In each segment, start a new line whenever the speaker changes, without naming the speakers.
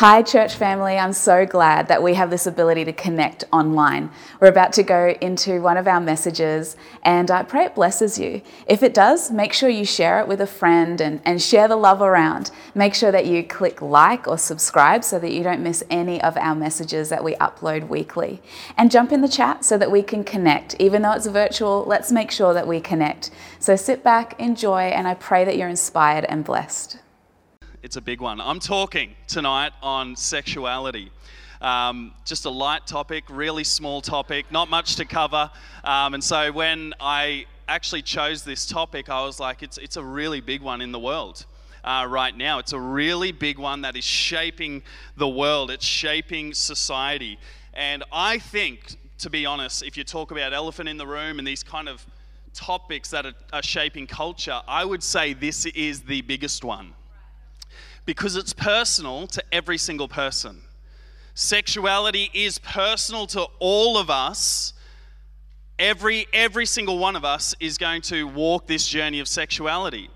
Hi, church family. I'm so glad that we have this ability to connect online. We're about to go into one of our messages, and I pray it blesses you. If it does, make sure you share it with a friend and, and share the love around. Make sure that you click like or subscribe so that you don't miss any of our messages that we upload weekly. And jump in the chat so that we can connect. Even though it's virtual, let's make sure that we connect. So sit back, enjoy, and I pray that you're inspired and blessed
it's a big one. I'm talking tonight on sexuality. Um, just a light topic, really small topic, not much to cover. Um, and so when I actually chose this topic, I was like, it's, it's a really big one in the world. Uh, right now. It's a really big one that is shaping the world, it's shaping society. And I think, to be honest, if you talk about elephant in the room and these kind of topics that are, are shaping culture, I would say this is the biggest one because it's personal to every single person. Sexuality is personal to all of us. Every, every single one of us is going to walk this journey of sexuality.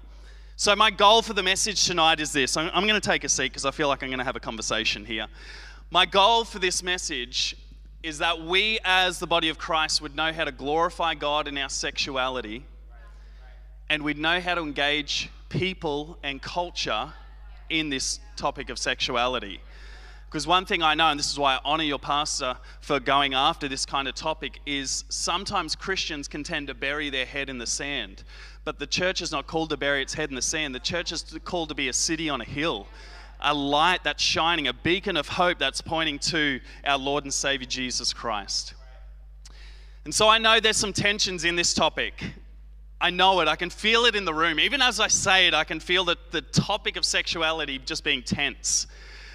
So, my goal for the message tonight is this I'm, I'm going to take a seat because I feel like I'm going to have a conversation here. My goal for this message is that we, as the body of Christ, would know how to glorify God in our sexuality and we'd know how to engage people and culture in this topic of sexuality. Because one thing I know, and this is why I honor your pastor for going after this kind of topic, is sometimes Christians can tend to bury their head in the sand. But the church is not called to bury its head in the sand. The church is called to be a city on a hill, a light that's shining, a beacon of hope that's pointing to our Lord and Savior Jesus Christ. And so I know there's some tensions in this topic. I know it. I can feel it in the room. Even as I say it, I can feel that the topic of sexuality just being tense.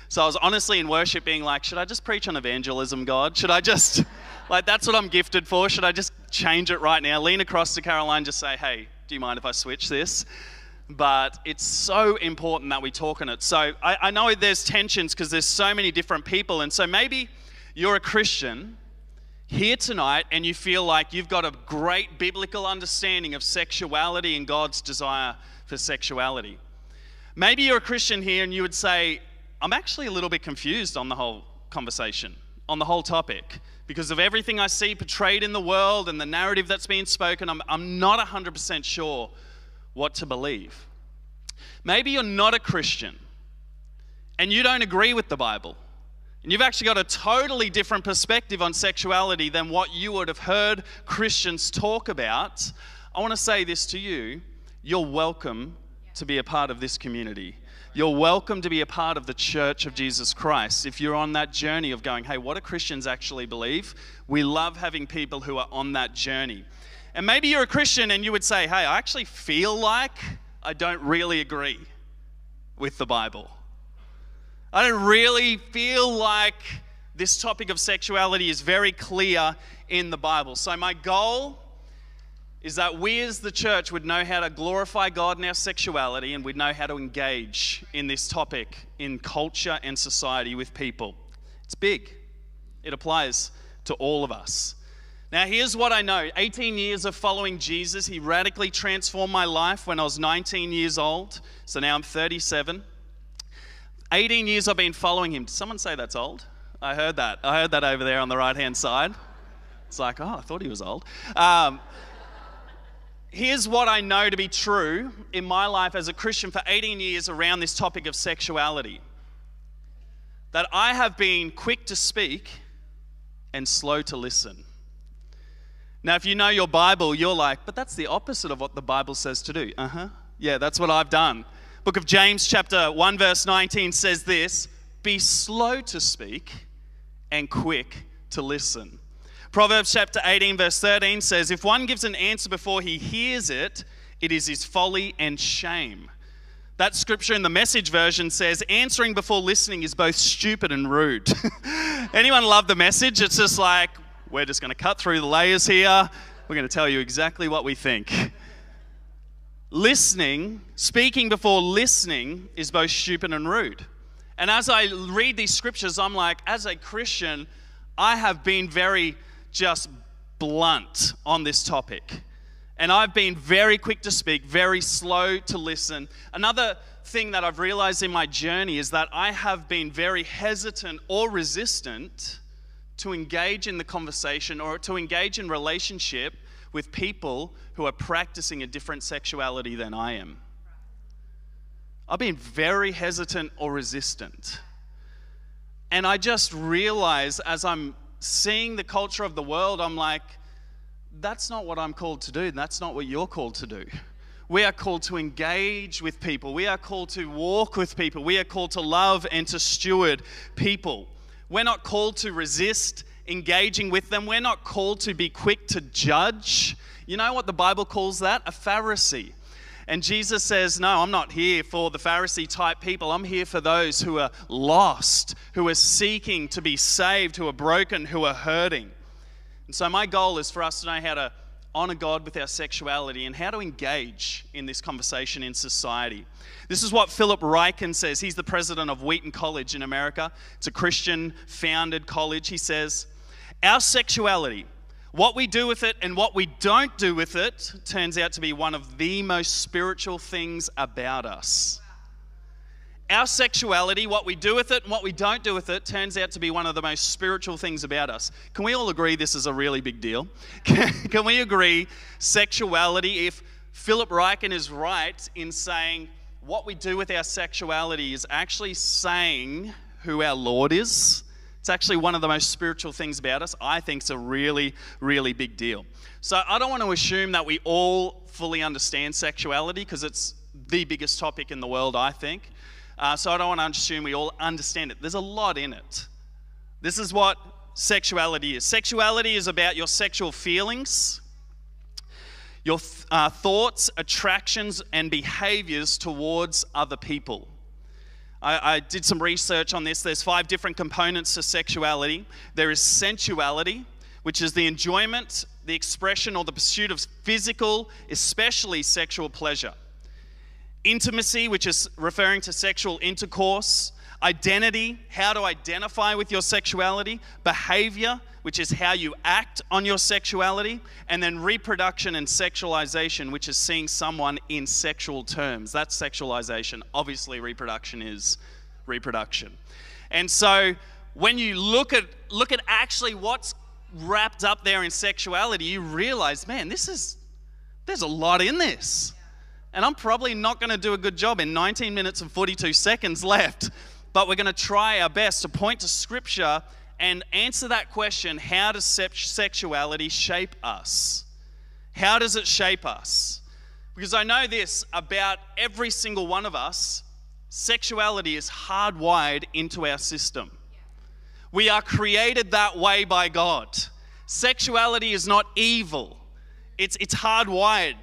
So I was honestly in worship being like, should I just preach on evangelism, God? Should I just, like, that's what I'm gifted for. Should I just change it right now? Lean across to Caroline, just say, hey, do you mind if I switch this? But it's so important that we talk on it. So I, I know there's tensions because there's so many different people. And so maybe you're a Christian here tonight and you feel like you've got a great biblical understanding of sexuality and God's desire for sexuality. Maybe you're a Christian here and you would say, I'm actually a little bit confused on the whole conversation, on the whole topic, because of everything I see portrayed in the world and the narrative that's being spoken. I'm, I'm not 100% sure what to believe. Maybe you're not a Christian and you don't agree with the Bible. And you've actually got a totally different perspective on sexuality than what you would have heard Christians talk about. I want to say this to you you're welcome to be a part of this community. You're welcome to be a part of the church of Jesus Christ. If you're on that journey of going, hey, what do Christians actually believe? We love having people who are on that journey. And maybe you're a Christian and you would say, hey, I actually feel like I don't really agree with the Bible. I don't really feel like this topic of sexuality is very clear in the Bible. So, my goal is that we as the church would know how to glorify God in our sexuality and we'd know how to engage in this topic in culture and society with people. It's big, it applies to all of us. Now, here's what I know 18 years of following Jesus, He radically transformed my life when I was 19 years old. So now I'm 37. 18 years I've been following him. Did someone say that's old? I heard that. I heard that over there on the right hand side. It's like, oh, I thought he was old. Um, here's what I know to be true in my life as a Christian for 18 years around this topic of sexuality that I have been quick to speak and slow to listen. Now, if you know your Bible, you're like, but that's the opposite of what the Bible says to do. Uh huh. Yeah, that's what I've done book of James, chapter 1, verse 19 says this Be slow to speak and quick to listen. Proverbs chapter 18, verse 13 says, If one gives an answer before he hears it, it is his folly and shame. That scripture in the message version says, Answering before listening is both stupid and rude. Anyone love the message? It's just like, we're just going to cut through the layers here. We're going to tell you exactly what we think listening, speaking before listening, is both stupid and rude. And as I read these scriptures, I'm like, as a Christian, I have been very just blunt on this topic. And I've been very quick to speak, very slow to listen. Another thing that I've realized in my journey is that I have been very hesitant or resistant to engage in the conversation or to engage in relationship with people who are practicing a different sexuality than I am. I've been very hesitant or resistant. And I just realize as I'm seeing the culture of the world, I'm like, that's not what I'm called to do. That's not what you're called to do. We are called to engage with people. We are called to walk with people. We are called to love and to steward people. We're not called to resist engaging with them. We're not called to be quick to judge. You know what the Bible calls that? A Pharisee. And Jesus says, No, I'm not here for the Pharisee type people. I'm here for those who are lost, who are seeking to be saved, who are broken, who are hurting. And so, my goal is for us to know how to honor God with our sexuality and how to engage in this conversation in society. This is what Philip Ryken says. He's the president of Wheaton College in America, it's a Christian founded college. He says, Our sexuality what we do with it and what we don't do with it turns out to be one of the most spiritual things about us. Our sexuality, what we do with it and what we don't do with it, turns out to be one of the most spiritual things about us. Can we all agree this is a really big deal? Can, we agree sexuality, if Philip Ryken is right in saying what we do with our sexuality is actually saying who our Lord is? It's actually one of the most spiritual things about us. I think it's a really, really big deal. So I don't want to assume that we all fully understand sexuality because it's the biggest topic in the world, I think. Uh, so I don't want to assume we all understand it. There's a lot in it. This is what sexuality is sexuality is about your sexual feelings, your uh, thoughts, attractions, and behaviors towards other people. I, I, did some research on this. There's five different components to sexuality. There is sensuality, which is the enjoyment, the expression, or the pursuit of physical, especially sexual pleasure. Intimacy, which is referring to sexual intercourse. Identity, how to identify with your sexuality. Behavior, which is how you act on your sexuality, and then reproduction and sexualization, which is seeing someone in sexual terms. That's sexualization. Obviously, reproduction is reproduction. And so when you look at look at actually what's wrapped up there in sexuality, you realize, man, this is there's a lot in this. And I'm probably not going to do a good job in 19 minutes and 42 seconds left, but we're going to try our best to point to scripture and answer that question how does sexuality shape us? How does it shape us? Because I know this about every single one of us sexuality is hardwired into our system. We are created that way by God. Sexuality is not evil, it's, it's hardwired.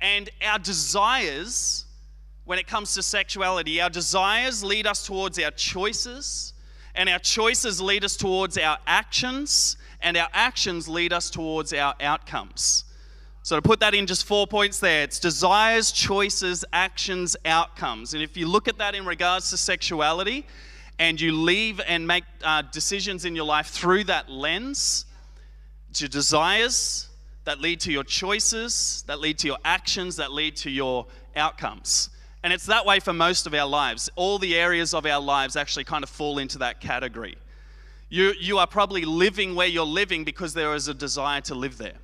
And our desires, when it comes to sexuality, our desires lead us towards our choices and our choices lead us towards our actions, and our actions lead us towards our outcomes. So, to put that in just four points there, it's desires, choices, actions, outcomes. And if you look at that in regards to sexuality, and you leave and make uh, decisions in your life through that lens, it's your desires that lead to your choices, that lead to your actions, that lead to your outcomes. And it's that way for most of our lives. All the areas of our lives actually kind of fall into that category. You, you are probably living where you're living because there is a desire to live there.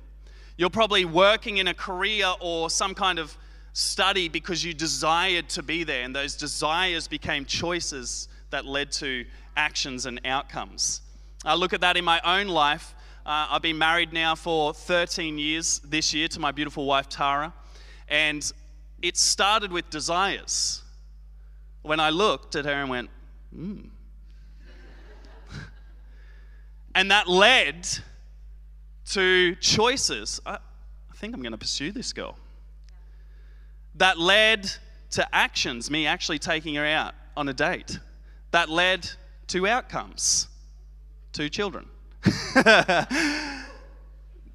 You're probably working in a career or some kind of study because you desired to be there, and those desires became choices that led to actions and outcomes. I look at that in my own life. Uh, I've been married now for 13 years this year to my beautiful wife, Tara. And it started with desires. When I looked at her and went, hmm. and that led to choices. I, I think I'm going to pursue this girl. That led to actions, me actually taking her out on a date. That led to outcomes, two children.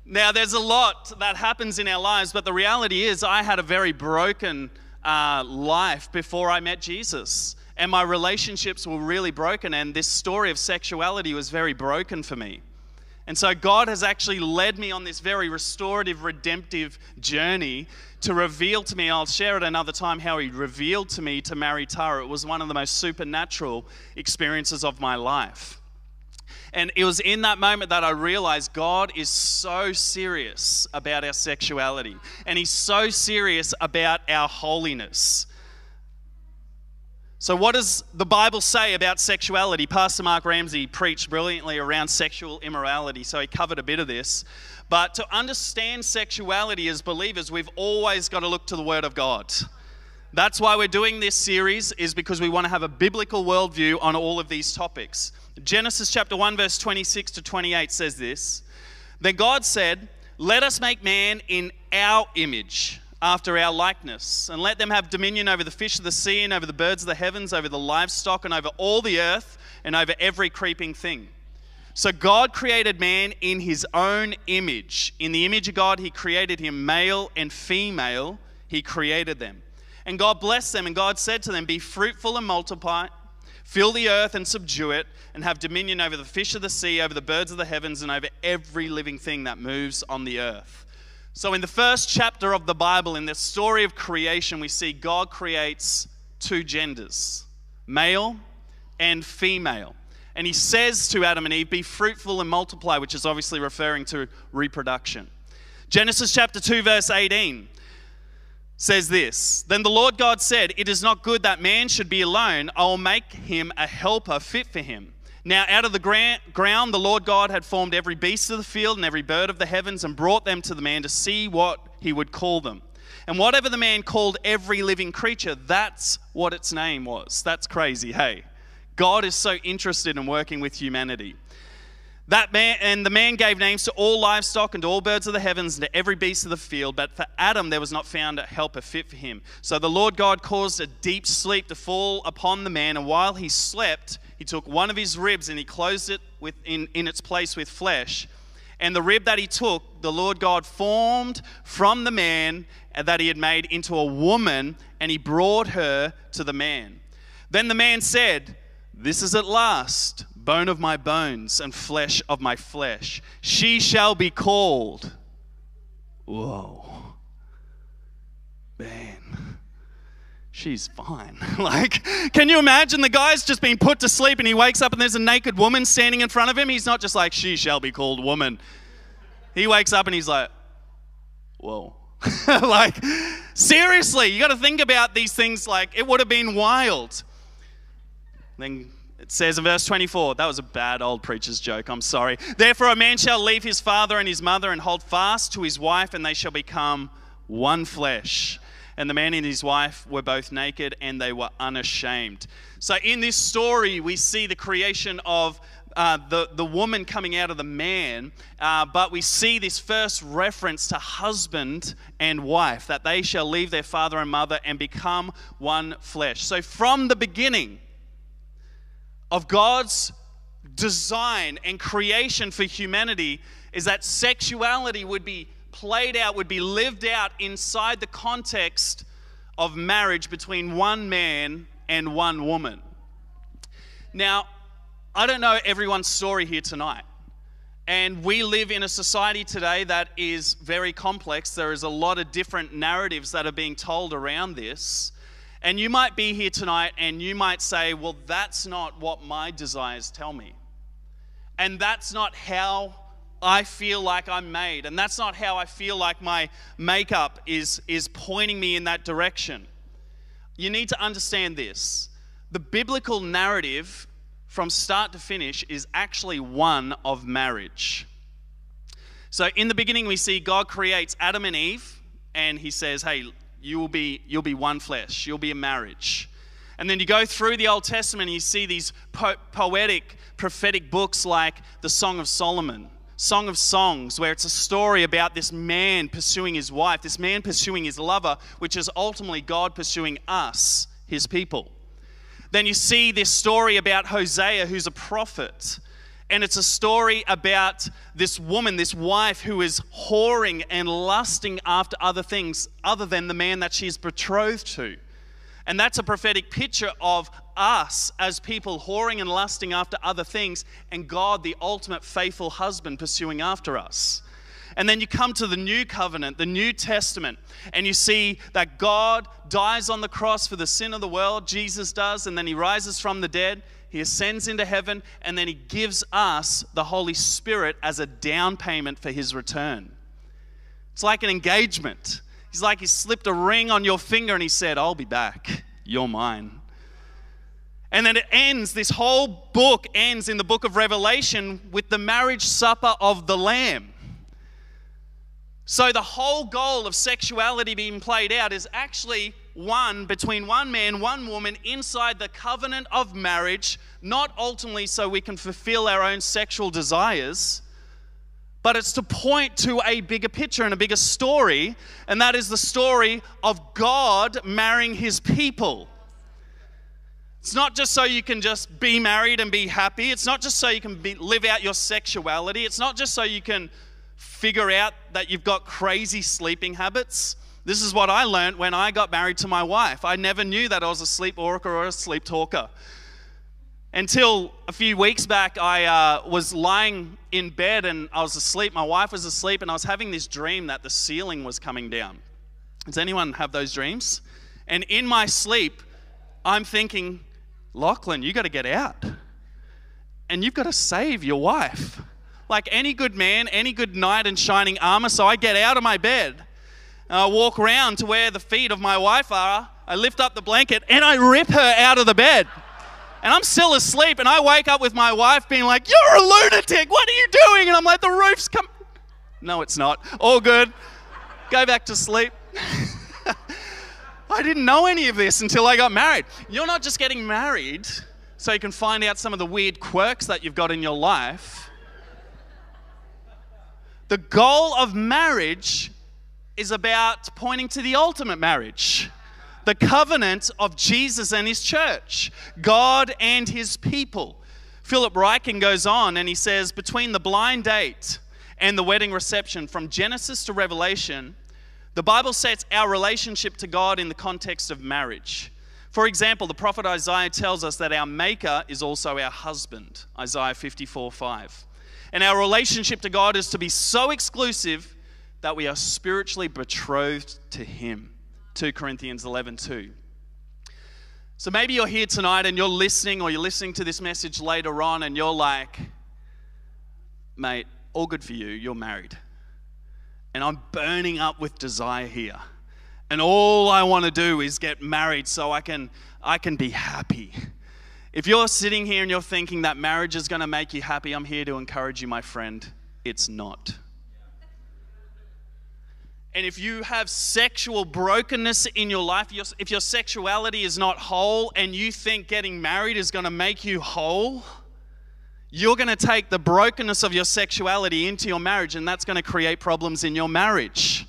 Now, there's a lot that happens in our lives, but the reality is, I had a very broken uh, life before I met Jesus. And my relationships were really broken, and this story of sexuality was very broken for me. And so God has actually led me on this very restorative, redemptive journey to reveal to me, I'll share it another time, how He revealed to me to marry Tara. It was one of the most supernatural experiences of my life. And it was in that moment that I realized God is so serious about our sexuality, and He's so serious about our holiness. So, what does the Bible say about sexuality? Pastor Mark Ramsey preached brilliantly around sexual immorality, so he covered a bit of this. But to understand sexuality as believers, we've always got to look to the Word of God. That's why we're doing this series, is because we want to have a biblical worldview on all of these topics. Genesis chapter 1, verse 26 to 28 says this Then God said, Let us make man in our image after our likeness, and let them have dominion over the fish of the sea, and over the birds of the heavens, over the livestock, and over all the earth, and over every creeping thing. So God created man in his own image. In the image of God, he created him male and female, he created them. And God blessed them, and God said to them, Be fruitful and multiply, fill the earth and subdue it, and have dominion over the fish of the sea, over the birds of the heavens, and over every living thing that moves on the earth. So, in the first chapter of the Bible, in the story of creation, we see God creates two genders male and female. And he says to Adam and Eve, Be fruitful and multiply, which is obviously referring to reproduction. Genesis chapter 2, verse 18 says this Then the Lord God said, It is not good that man should be alone. I will make him a helper fit for him. Now, out of the ground, the Lord God had formed every beast of the field and every bird of the heavens and brought them to the man to see what he would call them. And whatever the man called every living creature, that's what its name was. That's crazy, hey? God is so interested in working with humanity. That man and the man gave names to all livestock and to all birds of the heavens and to every beast of the field, but for Adam there was not found a helper fit for him. So the Lord God caused a deep sleep to fall upon the man, and while he slept, he took one of his ribs and he closed it with, in, in its place with flesh. And the rib that he took, the Lord God formed from the man that he had made into a woman, and he brought her to the man. Then the man said, This is at last bone of my bones and flesh of my flesh. She shall be called. Whoa. Man she's fine. like, can you imagine the guy's just been put to sleep and he wakes up and there's a naked woman standing in front of him? He's not just like, she shall be called woman. He wakes up and he's like, whoa. like, seriously, you got to think about these things like it would have been wild. Then it says in verse 24, that was a bad old preacher's joke, I'm sorry. Therefore, a man shall leave his father and his mother and hold fast to his wife, and they shall become one flesh and the man and his wife were both naked and they were unashamed. So, in this story, we see the creation of uh, the, the woman coming out of the man, uh, but we see this first reference to husband and wife, that they shall leave their father and mother and become one flesh. So, from the beginning of God's design and creation for humanity, is that sexuality would be played out, would be lived out inside the context of marriage between one man and one woman. Now, I don't know everyone's story here tonight. And we live in a society today that is very complex. There is a lot of different narratives that are being told around this. And you might be here tonight and you might say, well, that's not what my desires tell me. And that's not how I feel like I'm made. And that's not how I feel like my makeup is, is pointing me in that direction. You need to understand this. The biblical narrative from start to finish is actually one of marriage. So in the beginning we see God creates Adam and Eve and he says, "Hey, you will be you'll be one flesh. You'll be a marriage." And then you go through the Old Testament and you see these po- poetic prophetic books like the Song of Solomon Song of Songs, where it's a story about this man pursuing his wife, this man pursuing his lover, which is ultimately God pursuing us, his people. Then you see this story about Hosea, who's a prophet. And it's a story about this woman, this wife, who is whoring and lusting after other things other than the man that she's betrothed to. And that's a prophetic picture of us as people whoring and lusting after other things, and God, the ultimate faithful husband, pursuing after us. And then you come to the new covenant, the New Testament, and you see that God dies on the cross for the sin of the world, Jesus does, and then he rises from the dead, he ascends into heaven, and then he gives us the Holy Spirit as a down payment for his return. It's like an engagement. He's like he slipped a ring on your finger and he said, I'll be back. You're mine. And then it ends, this whole book ends in the book of Revelation with the marriage supper of the Lamb. So the whole goal of sexuality being played out is actually one between one man, one woman inside the covenant of marriage, not ultimately so we can fulfill our own sexual desires, but it's to point to a bigger picture and a bigger story, and that is the story of God marrying his people. It's not just so you can just be married and be happy. It's not just so you can be, live out your sexuality. It's not just so you can figure out that you've got crazy sleeping habits. This is what I learned when I got married to my wife. I never knew that I was a sleep sleepwalker or a sleep talker. Until a few weeks back, I uh, was lying in bed and I was asleep. My wife was asleep, and I was having this dream that the ceiling was coming down. Does anyone have those dreams? And in my sleep, I'm thinking, Lachlan, you got to get out. And you've got to save your wife like any good man, any good knight in shining armor. So I get out of my bed. And I walk around to where the feet of my wife are. I lift up the blanket and I rip her out of the bed. And I'm still asleep. And I wake up with my wife being like, You're a lunatic. What are you doing? And I'm like, The roof's come. No, it's not. All good. Go back to sleep. I didn't know any of this until I got married. You're not just getting married so you can find out some of the weird quirks that you've got in your life. The goal of marriage is about pointing to the ultimate marriage the covenant of Jesus and his church, God and his people. Philip Ryken goes on and he says, Between the blind date and the wedding reception, from Genesis to Revelation, the Bible sets our relationship to God in the context of marriage. For example, the prophet Isaiah tells us that our Maker is also our husband, Isaiah 54 5. And our relationship to God is to be so exclusive that we are spiritually betrothed to Him. 2 Corinthians 11 2. So maybe you're here tonight and you're listening, or you're listening to this message later on, and you're like, mate, all good for you, you're married. And I'm burning up with desire here. And all I want to do is get married so I can, I can be happy. If you're sitting here and you're thinking that marriage is going to make you happy, I'm here to encourage you, my friend. It's not. And if you have sexual brokenness in your life, if your sexuality is not whole and you think getting married is going to make you whole, you're going to take the brokenness of your sexuality into your marriage, and that's going to create problems in your marriage.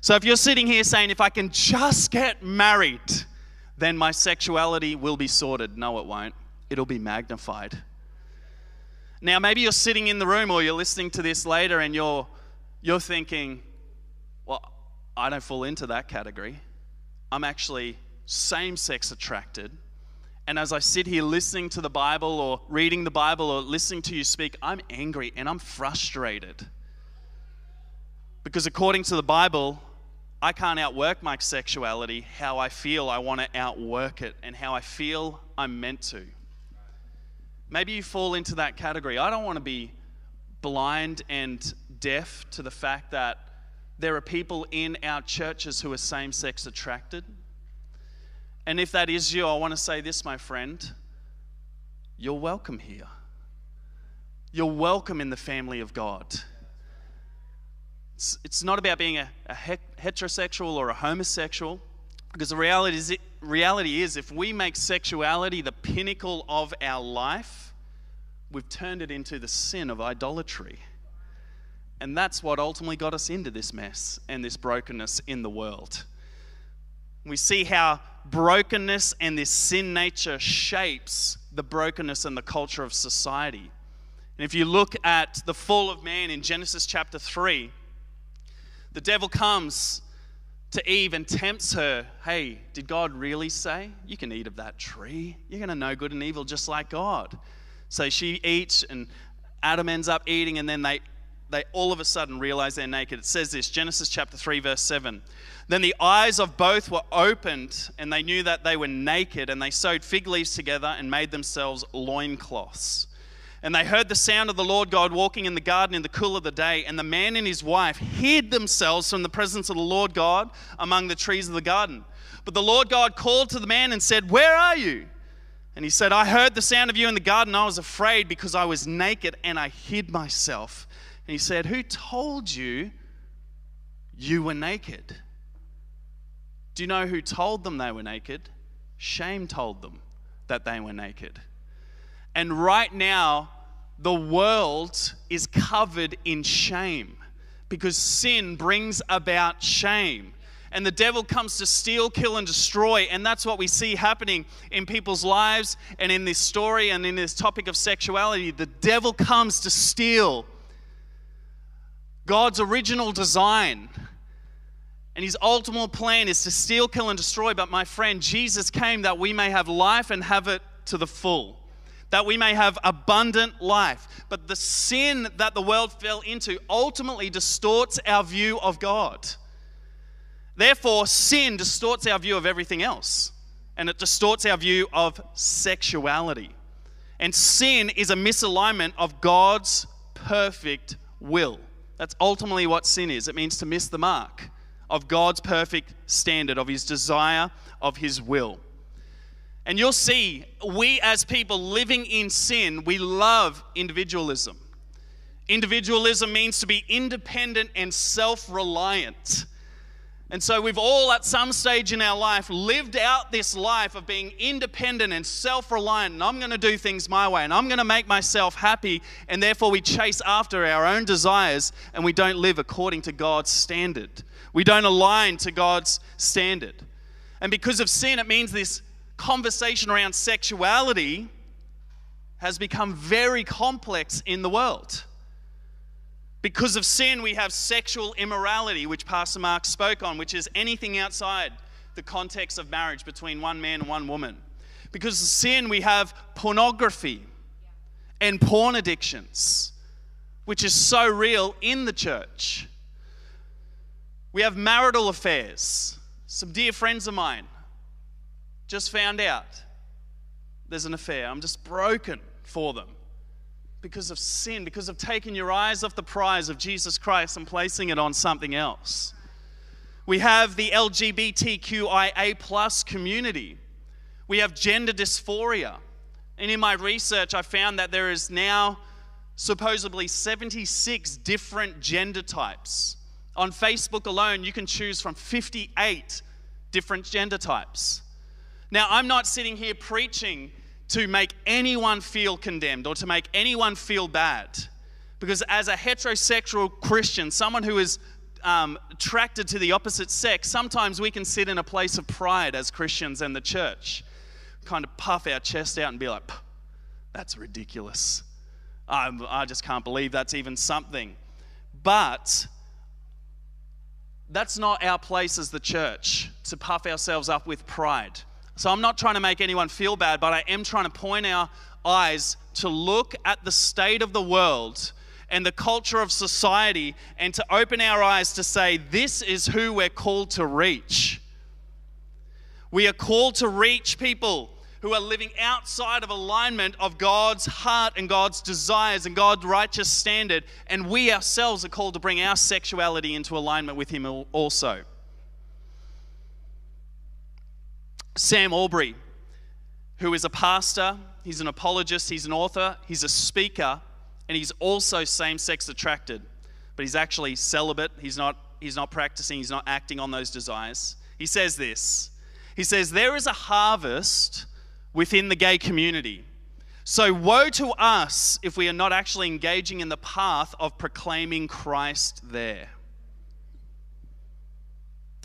So if you're sitting here saying, if I can just get married, then my sexuality will be sorted. No, it won't. It'll be magnified. Now, maybe you're sitting in the room or you're listening to this later and you're, you're thinking, well, I don't fall into that category. I'm actually same sex attracted. And as I sit here listening to the Bible or reading the Bible or listening to you speak, I'm angry and I'm frustrated. Because according to the Bible, I can't outwork my sexuality how I feel I want to outwork it and how I feel I'm meant to. Maybe you fall into that category. I don't want to be blind and deaf to the fact that there are people in our churches who are same sex attracted. And if that is you, I want to say this, my friend. You're welcome here. You're welcome in the family of God. It's, it's not about being a, a heterosexual or a homosexual, because the reality is, reality is, if we make sexuality the pinnacle of our life, we've turned it into the sin of idolatry. And that's what ultimately got us into this mess and this brokenness in the world. We see how brokenness and this sin nature shapes the brokenness and the culture of society. And if you look at the fall of man in Genesis chapter 3, the devil comes to Eve and tempts her, hey, did God really say you can eat of that tree? You're going to know good and evil just like God. So she eats, and Adam ends up eating, and then they, they all of a sudden realize they're naked. It says this Genesis chapter 3, verse 7. Then the eyes of both were opened, and they knew that they were naked, and they sewed fig leaves together and made themselves loincloths. And they heard the sound of the Lord God walking in the garden in the cool of the day. And the man and his wife hid themselves from the presence of the Lord God among the trees of the garden. But the Lord God called to the man and said, Where are you? And he said, I heard the sound of you in the garden. I was afraid because I was naked and I hid myself. And he said, Who told you you were naked? Do you know who told them they were naked? Shame told them that they were naked. And right now, the world is covered in shame because sin brings about shame. And the devil comes to steal, kill, and destroy. And that's what we see happening in people's lives and in this story and in this topic of sexuality. The devil comes to steal God's original design. And his ultimate plan is to steal, kill, and destroy. But my friend, Jesus came that we may have life and have it to the full that we may have abundant life. But the sin that the world fell into ultimately distorts our view of God. Therefore, sin distorts our view of everything else, and it distorts our view of sexuality. And sin is a misalignment of God's perfect will. That's ultimately what sin is. It means to miss the mark of God's perfect standard, of His desire, of His will. And you'll see, we as people living in sin, we love individualism. Individualism means to be independent and self reliant. And so we've all at some stage in our life lived out this life of being independent and self reliant, and I'm going to do things my way, and I'm going to make myself happy, and therefore we chase after our own desires and we don't live according to God's standard. We don't align to God's standard. And because of sin, it means this conversation around sexuality has become very complex in the world. Because of sin, we have sexual immorality, which Pastor Mark spoke on, which is anything outside the context of marriage between one man and one woman. Because of sin, we have pornography and porn addictions, which is so real in the church. We have marital affairs. Some dear friends of mine just found out there's an affair. I'm just broken for them because of sin, because of taking your eyes off the prize of Jesus Christ and placing it on something else. We have the LGBTQIA plus community. We have gender dysphoria. And in my research, I found that there is now supposedly 76 different gender types. On Facebook alone, you can choose from 58 different gender types. Now, I'm not sitting here preaching to make anyone feel condemned or to make anyone feel bad. Because as a heterosexual Christian, someone who is um, attracted to the opposite sex, sometimes we can sit in a place of pride as Christians and the church, kind of puff our chest out and be like, that's ridiculous. I, I just can't believe that's even something. But that's not our place as the church to puff ourselves up with pride. So I'm not trying to make anyone feel bad, but I am trying to point our eyes to look at the state of the world and the culture of society and to open our eyes to say, this is who we're called to reach. We are called to reach people who are living outside of alignment of God's heart and God's desires and God's righteous standard, and we ourselves are called to bring our sexuality into alignment with Him also. Sam Allberry, who is a pastor, he's an apologist, he's an author, he's a speaker, and he's also same sex attracted. But he's actually celibate. He's not, he's not practicing, he's not acting on those desires. He says this He says, There is a harvest within the gay community. So, woe to us if we are not actually engaging in the path of proclaiming Christ there.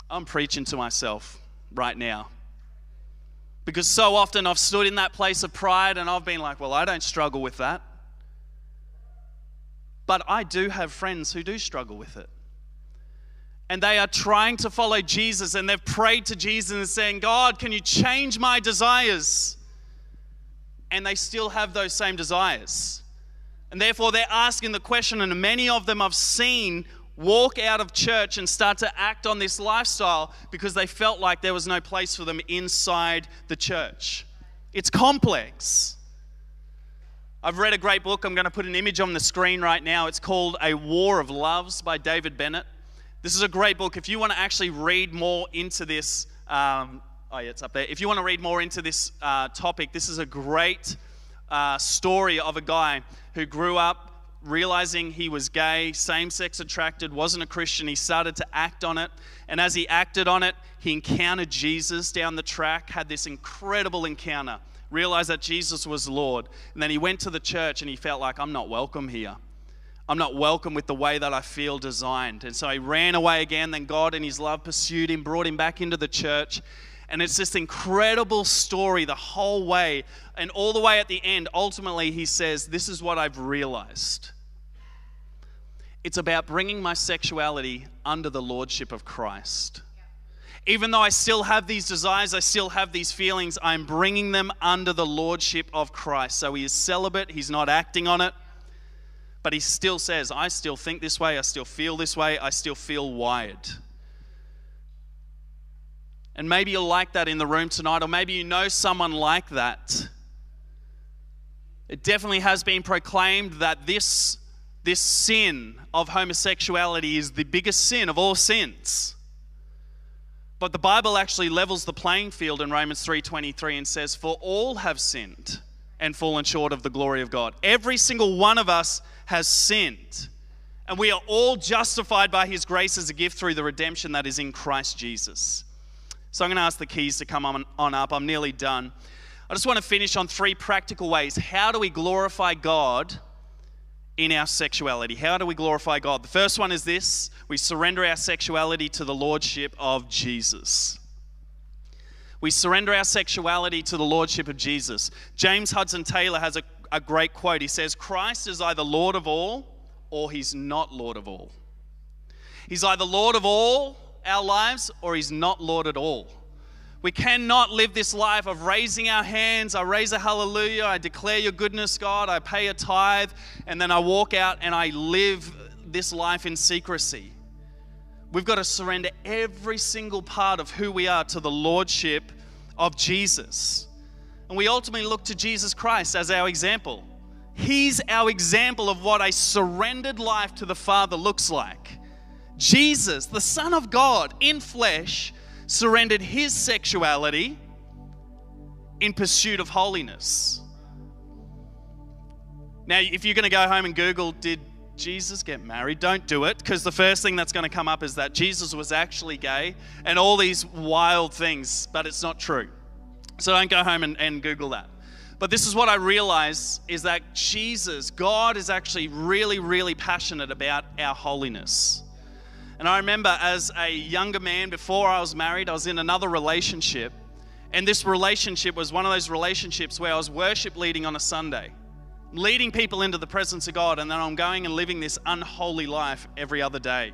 I'm preaching to myself right now. Because so often I've stood in that place of pride and I've been like, well, I don't struggle with that. But I do have friends who do struggle with it. and they are trying to follow Jesus and they've prayed to Jesus and saying, God, can you change my desires? And they still have those same desires. And therefore, they're asking the question, and many of them I've seen walk out of church and start to act on this lifestyle because they felt like there was no place for them inside the church. It's complex. I've read a great book. I'm going to put an image on the screen right now. It's called A War of Loves by David Bennett. This is a great book. If you want to actually read more into this, um, oh, yeah, it's up there. If you want to read more into this uh, topic, this is a great uh, story of a guy who grew up realizing he was gay, same sex attracted, wasn't a Christian, he started to act on it. And as he acted on it, he encountered Jesus down the track, had this incredible encounter, realized that Jesus was Lord. And then he went to the church and he felt like, I'm not welcome here. I'm not welcome with the way that I feel designed. And so he ran away again. Then God, in his love, pursued him, brought him back into the church. And it's this incredible story the whole way. And all the way at the end, ultimately, he says, This is what I've realized. It's about bringing my sexuality under the lordship of Christ. Even though I still have these desires, I still have these feelings, I'm bringing them under the lordship of Christ. So he is celibate, he's not acting on it, but he still says, I still think this way, I still feel this way, I still feel wired. And maybe you're like that in the room tonight, or maybe you know someone like that. It definitely has been proclaimed that this this sin of homosexuality is the biggest sin of all sins. But the Bible actually levels the playing field in Romans 3:23 and says for all have sinned and fallen short of the glory of God. Every single one of us has sinned. And we are all justified by his grace as a gift through the redemption that is in Christ Jesus. So I'm going to ask the keys to come on, on up. I'm nearly done. I just want to finish on three practical ways. How do we glorify God in our sexuality. How do we glorify God? The first one is this we surrender our sexuality to the lordship of Jesus. We surrender our sexuality to the lordship of Jesus. James Hudson Taylor has a, a great quote. He says, Christ is either Lord of all or he's not Lord of all. He's either Lord of all our lives or he's not Lord at all. We cannot live this life of raising our hands. I raise a hallelujah. I declare your goodness, God. I pay a tithe. And then I walk out and I live this life in secrecy. We've got to surrender every single part of who we are to the Lordship of Jesus. And we ultimately look to Jesus Christ as our example. He's our example of what a surrendered life to the Father looks like. Jesus, the Son of God in flesh, surrendered his sexuality in pursuit of holiness. Now, if you're going to go home and Google, did Jesus get married? Don't do it because the first thing that's going to come up is that Jesus was actually gay and all these wild things, but it's not true. So don't go home and, and Google that. But this is what I realize is that Jesus, God, is actually really, really passionate about our holiness. And I remember as a younger man, before I was married, I was in another relationship. And this relationship was one of those relationships where I was worship leading on a Sunday, leading people into the presence of God, and then I'm going and living this unholy life every other day.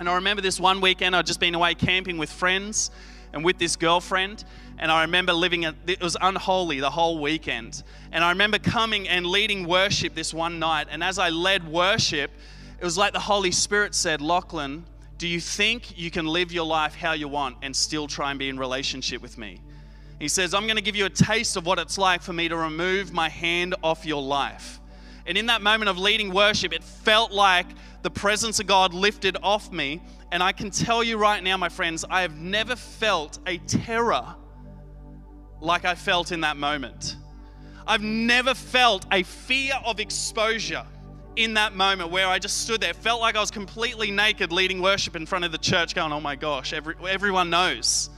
And I remember this one weekend, I'd just been away camping with friends and with this girlfriend. And I remember living it, it was unholy the whole weekend. And I remember coming and leading worship this one night. And as I led worship, it was like the Holy Spirit said, Lachlan, do you think you can live your life how you want and still try and be in relationship with me? He says, I'm going to give you a taste of what it's like for me to remove my hand off your life. And in that moment of leading worship, it felt like the presence of God lifted off me. And I can tell you right now, my friends, I have never felt a terror like I felt in that moment. I've never felt a fear of exposure in that moment where I just stood there, felt like I was completely naked leading worship in front of the church, going, Oh my gosh, every, everyone knows.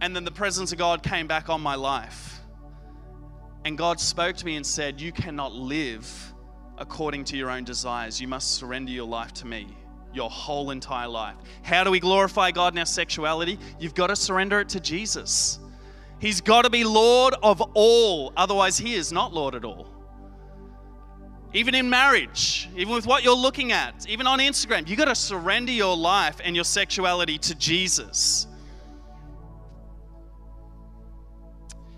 And then the presence of God came back on my life. And God spoke to me and said, You cannot live according to your own desires. You must surrender your life to me, your whole entire life. How do we glorify God in our sexuality? You've got to surrender it to Jesus. He's got to be Lord of all, otherwise, He is not Lord at all. Even in marriage, even with what you're looking at, even on Instagram, you got to surrender your life and your sexuality to Jesus.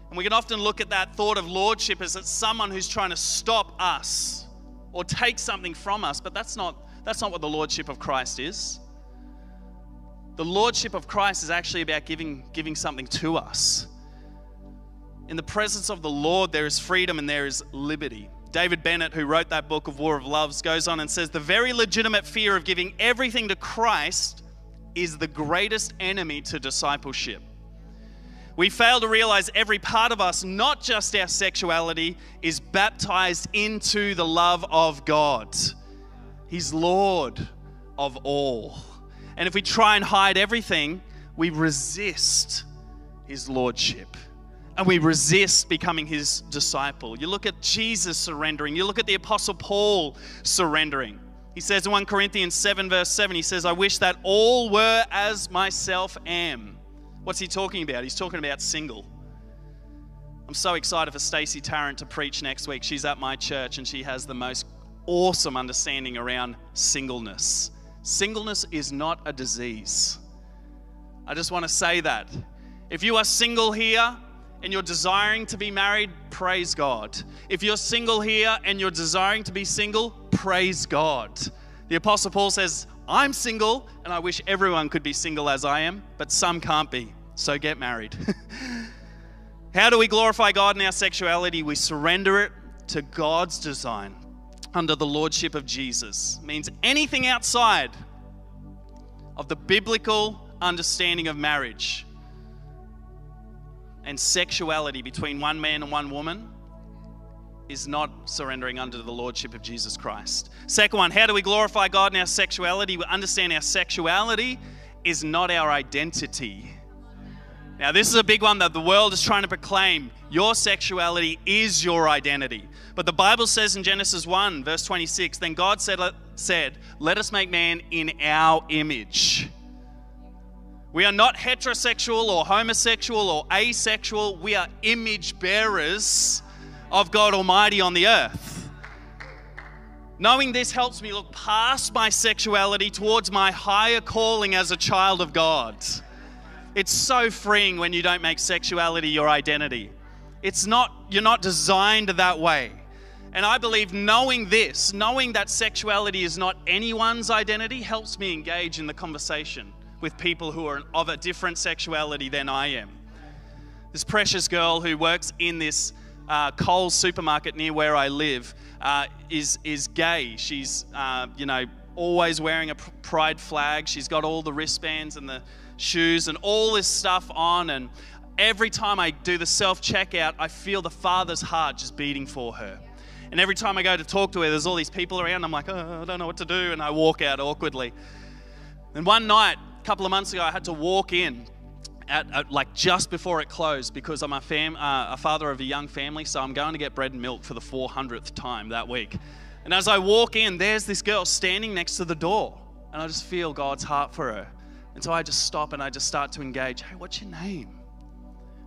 And we can often look at that thought of lordship as it's someone who's trying to stop us or take something from us, but that's not, that's not what the lordship of Christ is. The lordship of Christ is actually about giving, giving something to us. In the presence of the Lord, there is freedom and there is liberty. David Bennett, who wrote that book of War of Loves, goes on and says the very legitimate fear of giving everything to Christ is the greatest enemy to discipleship. We fail to realize every part of us, not just our sexuality, is baptized into the love of God. He's Lord of all. And if we try and hide everything, we resist His Lordship and we resist becoming his disciple. You look at Jesus surrendering, you look at the Apostle Paul surrendering. He says in 1 Corinthians 7, verse 7, he says, I wish that all were as myself am. What's he talking about? He's talking about single. I'm so excited for Stacey Tarrant to preach next week. She's at my church and she has the most awesome understanding around singleness. Singleness is not a disease. I just want to say that. If you are single here, and you're desiring to be married, praise God. If you're single here and you're desiring to be single, praise God. The Apostle Paul says, I'm single and I wish everyone could be single as I am, but some can't be. So get married. How do we glorify God in our sexuality? We surrender it to God's design under the lordship of Jesus. It means anything outside of the biblical understanding of marriage and sexuality between one man and one woman is not surrendering under the lordship of Jesus Christ. Second one, how do we glorify God in our sexuality? We understand our sexuality is not our identity. Now, this is a big one that the world is trying to proclaim. Your sexuality is your identity. But the Bible says in Genesis 1, verse 26, then God said, said Let us make man in our image. We are not heterosexual or homosexual or asexual. We are image bearers of God Almighty on the earth. Knowing this helps me look past my sexuality towards my higher calling as a child of God. It's so freeing when you don't make sexuality your identity. It's not, you're not designed that way. And I believe knowing this, knowing that sexuality is not anyone's identity, helps me engage in the conversation with people who are of a different sexuality than I am. This precious girl who works in this uh, Coles supermarket near where I live uh, is, is gay. She's, uh, you know, always wearing a pride flag. She's got all the wristbands and the shoes and all this stuff on. And every time I do the self checkout, I feel the Father's heart just beating for her. And every time I go to talk to her, there's all these people around. I'm like, oh, I don't know what to do. And I walk out awkwardly. And one night, a couple of months ago, I had to walk in at, at, like just before it closed because I'm a, fam, uh, a father of a young family, so I'm going to get bread and milk for the 400th time that week. And as I walk in, there's this girl standing next to the door, and I just feel God's heart for her. And so I just stop and I just start to engage. Hey, what's your name?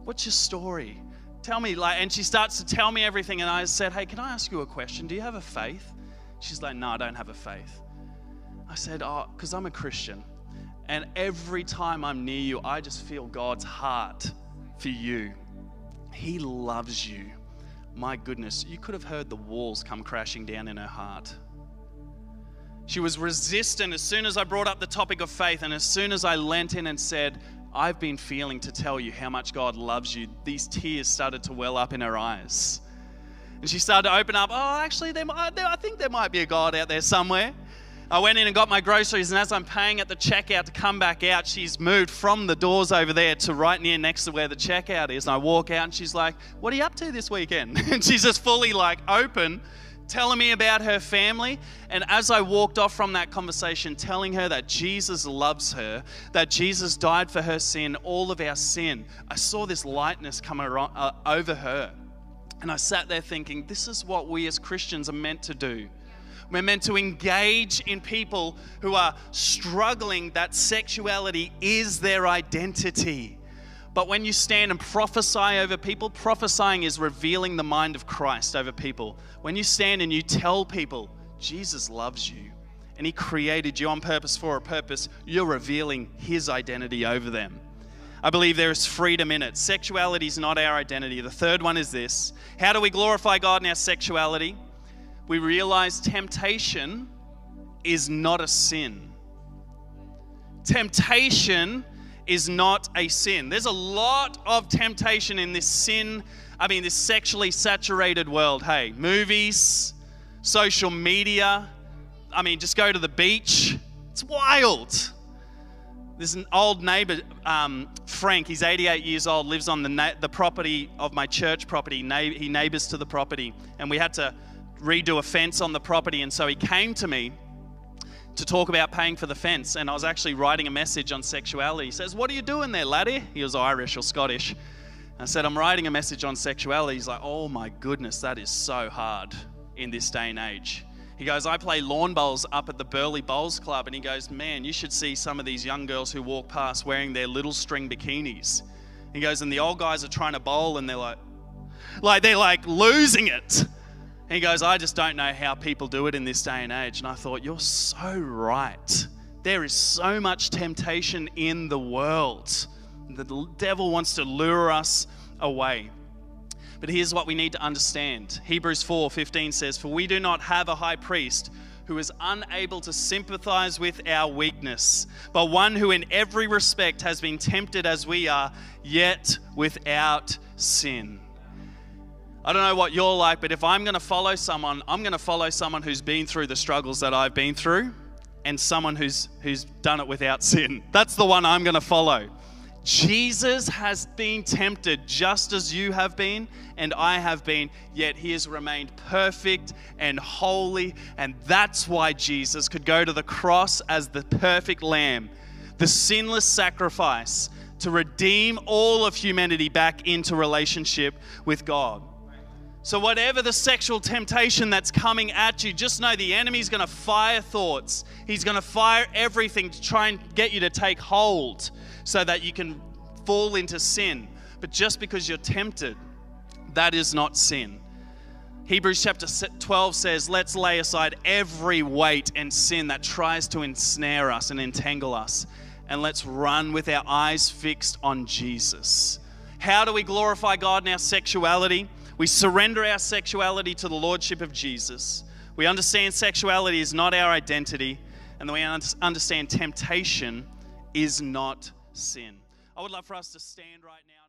What's your story? Tell me, like, and she starts to tell me everything. And I said, Hey, can I ask you a question? Do you have a faith? She's like, No, I don't have a faith. I said, Oh, because I'm a Christian. And every time I'm near you, I just feel God's heart for you. He loves you. My goodness, you could have heard the walls come crashing down in her heart. She was resistant as soon as I brought up the topic of faith, and as soon as I leant in and said, I've been feeling to tell you how much God loves you, these tears started to well up in her eyes. And she started to open up, oh, actually, there, I think there might be a God out there somewhere. I went in and got my groceries, and as I'm paying at the checkout to come back out, she's moved from the doors over there to right near next to where the checkout is. And I walk out, and she's like, What are you up to this weekend? and she's just fully like open, telling me about her family. And as I walked off from that conversation, telling her that Jesus loves her, that Jesus died for her sin, all of our sin, I saw this lightness come uh, over her. And I sat there thinking, This is what we as Christians are meant to do we're meant to engage in people who are struggling that sexuality is their identity. But when you stand and prophesy over people, prophesying is revealing the mind of Christ over people. When you stand and you tell people, Jesus loves you and He created you on purpose for a purpose, you're revealing His identity over them. I believe there is freedom in it. Sexuality is not our identity. The third one is this How do we glorify God in our sexuality? We realize temptation is not a sin. Temptation is not a sin. There's a lot of temptation in this sin, I mean, this sexually saturated world. Hey, movies, social media. I mean, just go to the beach. It's wild. There's an old neighbor, um, Frank. He's 88 years old, lives on the, na- the property of my church property. Na- he neighbors to the property. And we had to redo a fence on the property. And so he came to me to talk about paying for the fence. And I was actually writing a message on sexuality. He says, What are you doing there, laddie? He was Irish or Scottish. I said, I'm writing a message on sexuality. He's like, Oh my goodness, that is so hard in this day and age. He goes, I play lawn bowls up at the Burleigh Bowls Club. And he goes, Man, you should see some of these young girls who walk past wearing their little string bikinis. He goes, And the old guys are trying to bowl and they're like, like they're like losing it. He goes, I just don't know how people do it in this day and age. And I thought, You're so right. There is so much temptation in the world. The devil wants to lure us away. But here's what we need to understand. Hebrews 4:15 says, "For we do not have a high priest who is unable to sympathize with our weakness, but one who in every respect has been tempted as we are, yet without sin." I don't know what you're like, but if I'm going to follow someone, I'm going to follow someone who's been through the struggles that I've been through and someone who's who's done it without sin. That's the one I'm going to follow. Jesus has been tempted just as you have been and I have been, yet he has remained perfect and holy. And that's why Jesus could go to the cross as the perfect lamb, the sinless sacrifice to redeem all of humanity back into relationship with God. So, whatever the sexual temptation that's coming at you, just know the enemy's going to fire thoughts. He's going to fire everything to try and get you to take hold so that you can fall into sin. But just because you're tempted, that is not sin. Hebrews chapter 12 says, Let's lay aside every weight and sin that tries to ensnare us and entangle us, and let's run with our eyes fixed on Jesus. How do we glorify God in our sexuality? We surrender our sexuality to the Lordship of Jesus. We understand sexuality is not our identity, and we understand temptation is not sin. I would love for us to stand right now.